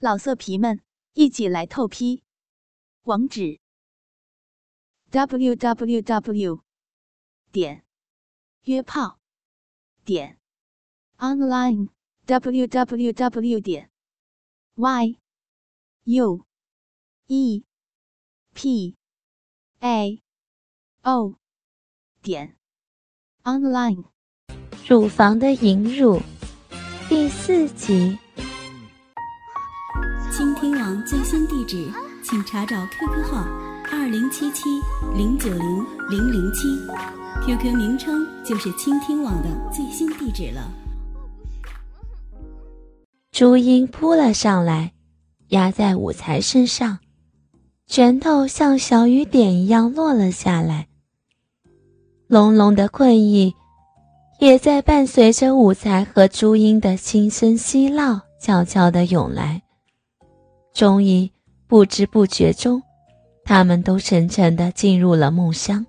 老色皮们，一起来透批！网址：w w w 点约炮点 online w w w 点 y u e p a o 点 online。乳房的引乳第四集。最新地址，请查找 QQ 号二零七七零九零零零七，QQ 名称就是倾听网的最新地址了。朱茵扑了上来，压在武才身上，拳头像小雨点一样落了下来。浓浓的困意，也在伴随着武才和朱茵的轻声嬉闹，悄悄地涌来。终于，不知不觉中，他们都沉沉的进入了梦乡。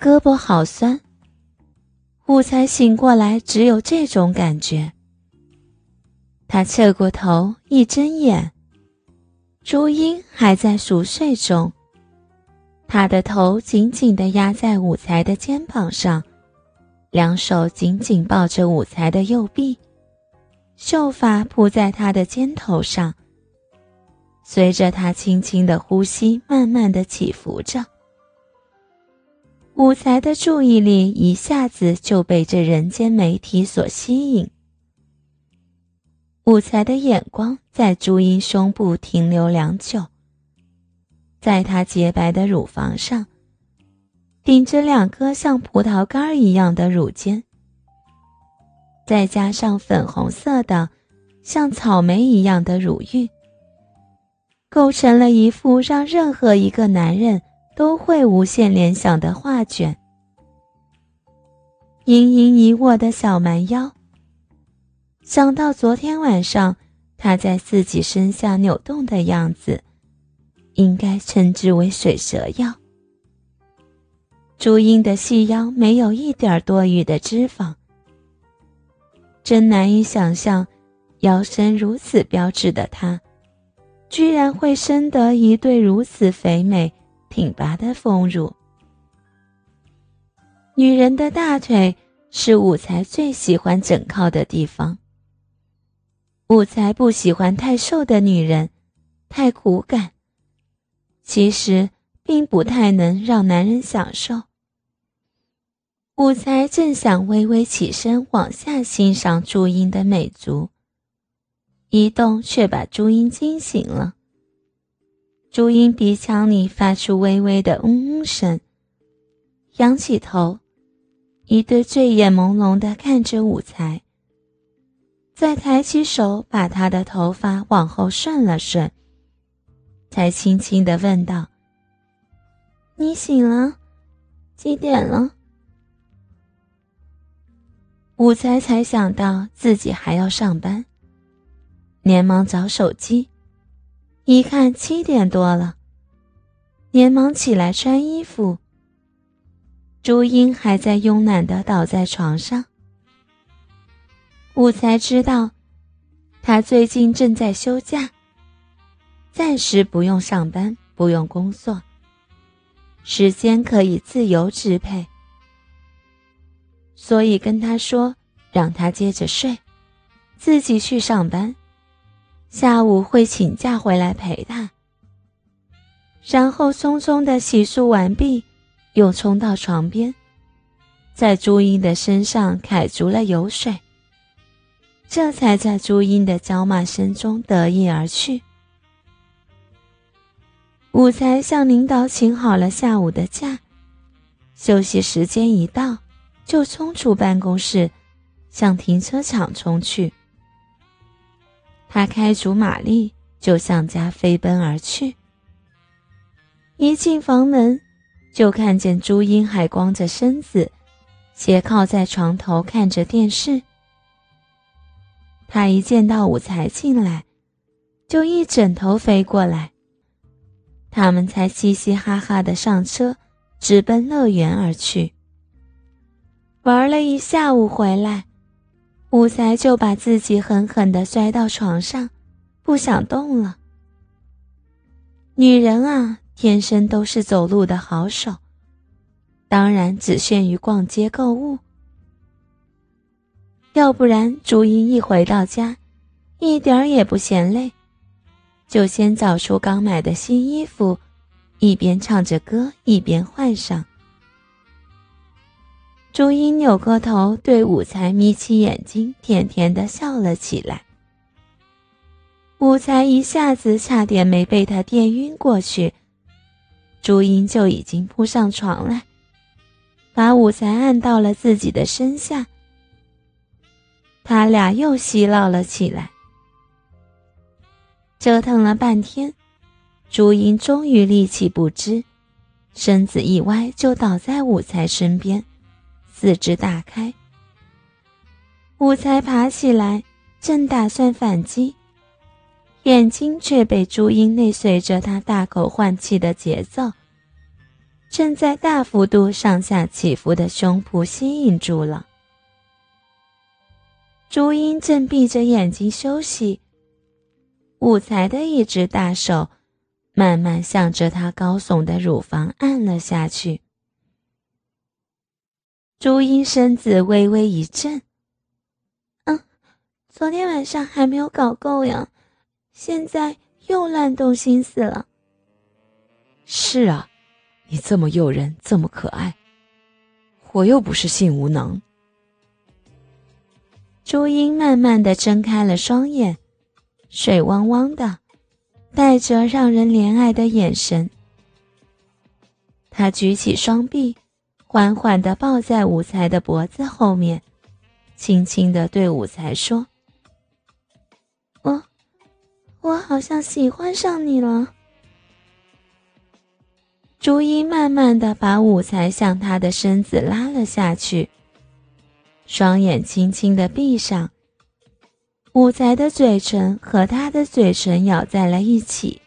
胳膊好酸。武才醒过来，只有这种感觉。他侧过头，一睁眼，朱茵还在熟睡中，他的头紧紧地压在武才的肩膀上，两手紧紧抱着武才的右臂。秀发铺在他的肩头上，随着他轻轻的呼吸，慢慢的起伏着。武才的注意力一下子就被这人间美体所吸引。武才的眼光在朱茵胸部停留良久，在她洁白的乳房上，顶着两颗像葡萄干一样的乳尖。再加上粉红色的，像草莓一样的乳晕，构成了一幅让任何一个男人都会无限联想的画卷。盈盈一握的小蛮腰，想到昨天晚上他在自己身下扭动的样子，应该称之为水蛇腰。朱茵的细腰没有一点多余的脂肪。真难以想象，腰身如此标致的她，居然会生得一对如此肥美挺拔的丰乳。女人的大腿是武才最喜欢枕靠的地方。武才不喜欢太瘦的女人，太骨感，其实并不太能让男人享受。武才正想微微起身往下欣赏朱茵的美足，一动却把朱茵惊醒了。朱茵鼻腔里发出微微的嗯嗯声，仰起头，一对醉眼朦胧的看着武才，再抬起手把他的头发往后顺了顺，才轻轻的问道：“你醒了？几点了？”武才才想到自己还要上班，连忙找手机，一看七点多了，连忙起来穿衣服。朱茵还在慵懒的倒在床上。武才知道，他最近正在休假，暂时不用上班，不用工作，时间可以自由支配。所以跟他说，让他接着睡，自己去上班，下午会请假回来陪他。然后匆匆的洗漱完毕，又冲到床边，在朱茵的身上揩足了油水，这才在朱茵的娇骂声中得意而去。武才向领导请好了下午的假，休息时间一到。就冲出办公室，向停车场冲去。他开足马力，就向家飞奔而去。一进房门，就看见朱茵还光着身子，斜靠在床头看着电视。他一见到武才进来，就一枕头飞过来。他们才嘻嘻哈哈的上车，直奔乐园而去。玩了一下午回来，武才就把自己狠狠地摔到床上，不想动了。女人啊，天生都是走路的好手，当然只限于逛街购物。要不然，朱茵一回到家，一点儿也不嫌累，就先找出刚买的新衣服，一边唱着歌，一边换上。朱茵扭过头，对武才眯起眼睛，甜甜的笑了起来。武才一下子差点没被他电晕过去，朱茵就已经扑上床来，把武才按到了自己的身下。他俩又嬉闹了起来，折腾了半天，朱茵终于力气不支，身子一歪就倒在武才身边。四肢大开，武才爬起来，正打算反击，眼睛却被朱茵内随着他大口换气的节奏，正在大幅度上下起伏的胸脯吸引住了。朱茵正闭着眼睛休息，武才的一只大手慢慢向着他高耸的乳房按了下去。朱茵身子微微一震，“嗯，昨天晚上还没有搞够呀，现在又乱动心思了。”“是啊，你这么诱人，这么可爱，我又不是性无能。”朱茵慢慢的睁开了双眼，水汪汪的，带着让人怜爱的眼神。她举起双臂。缓缓地抱在武才的脖子后面，轻轻地对武才说：“我，我好像喜欢上你了。”朱茵慢慢地把武才向他的身子拉了下去，双眼轻轻地闭上。武才的嘴唇和他的嘴唇咬在了一起。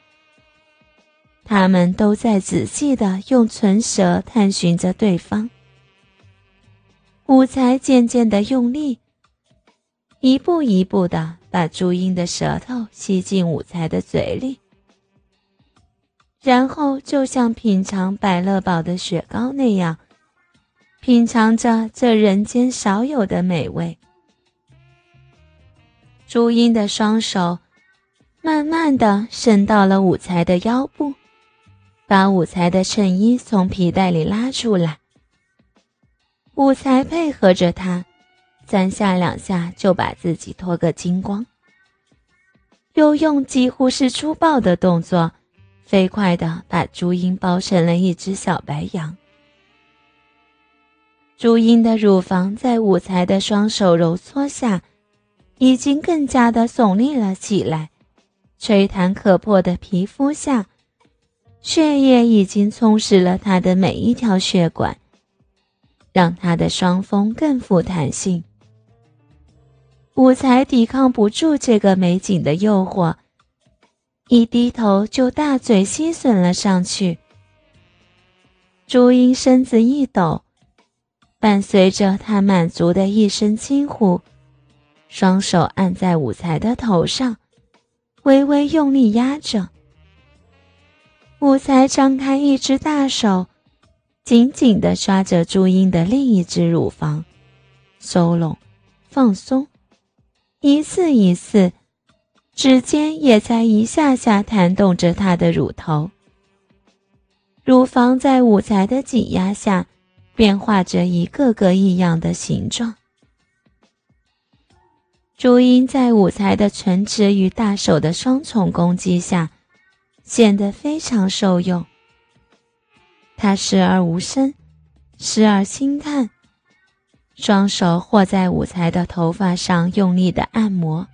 他们都在仔细的用唇舌探寻着对方。武才渐渐的用力，一步一步的把朱茵的舌头吸进武才的嘴里，然后就像品尝百乐宝的雪糕那样，品尝着这人间少有的美味。朱茵的双手慢慢的伸到了武才的腰部。把武才的衬衣从皮带里拉出来，武才配合着他，三下两下就把自己脱个精光，又用几乎是粗暴的动作，飞快地把朱茵包成了一只小白羊。朱茵的乳房在武才的双手揉搓下，已经更加的耸立了起来，吹弹可破的皮肤下。血液已经充实了他的每一条血管，让他的双峰更富弹性。武才抵抗不住这个美景的诱惑，一低头就大嘴吸吮了上去。朱茵身子一抖，伴随着他满足的一声轻呼，双手按在武才的头上，微微用力压着。武才张开一只大手，紧紧地抓着朱茵的另一只乳房，收拢、放松，一次一次，指尖也在一下下弹动着她的乳头。乳房在武才的挤压下，变化着一个个异样的形状。朱茵在武才的唇齿与大手的双重攻击下。显得非常受用。他时而无声，时而轻叹，双手或在武才的头发上用力的按摩，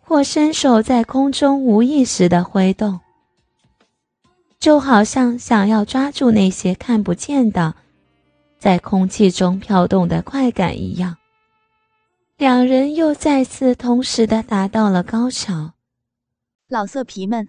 或伸手在空中无意识的挥动，就好像想要抓住那些看不见的，在空气中飘动的快感一样。两人又再次同时的达到了高潮。老色皮们，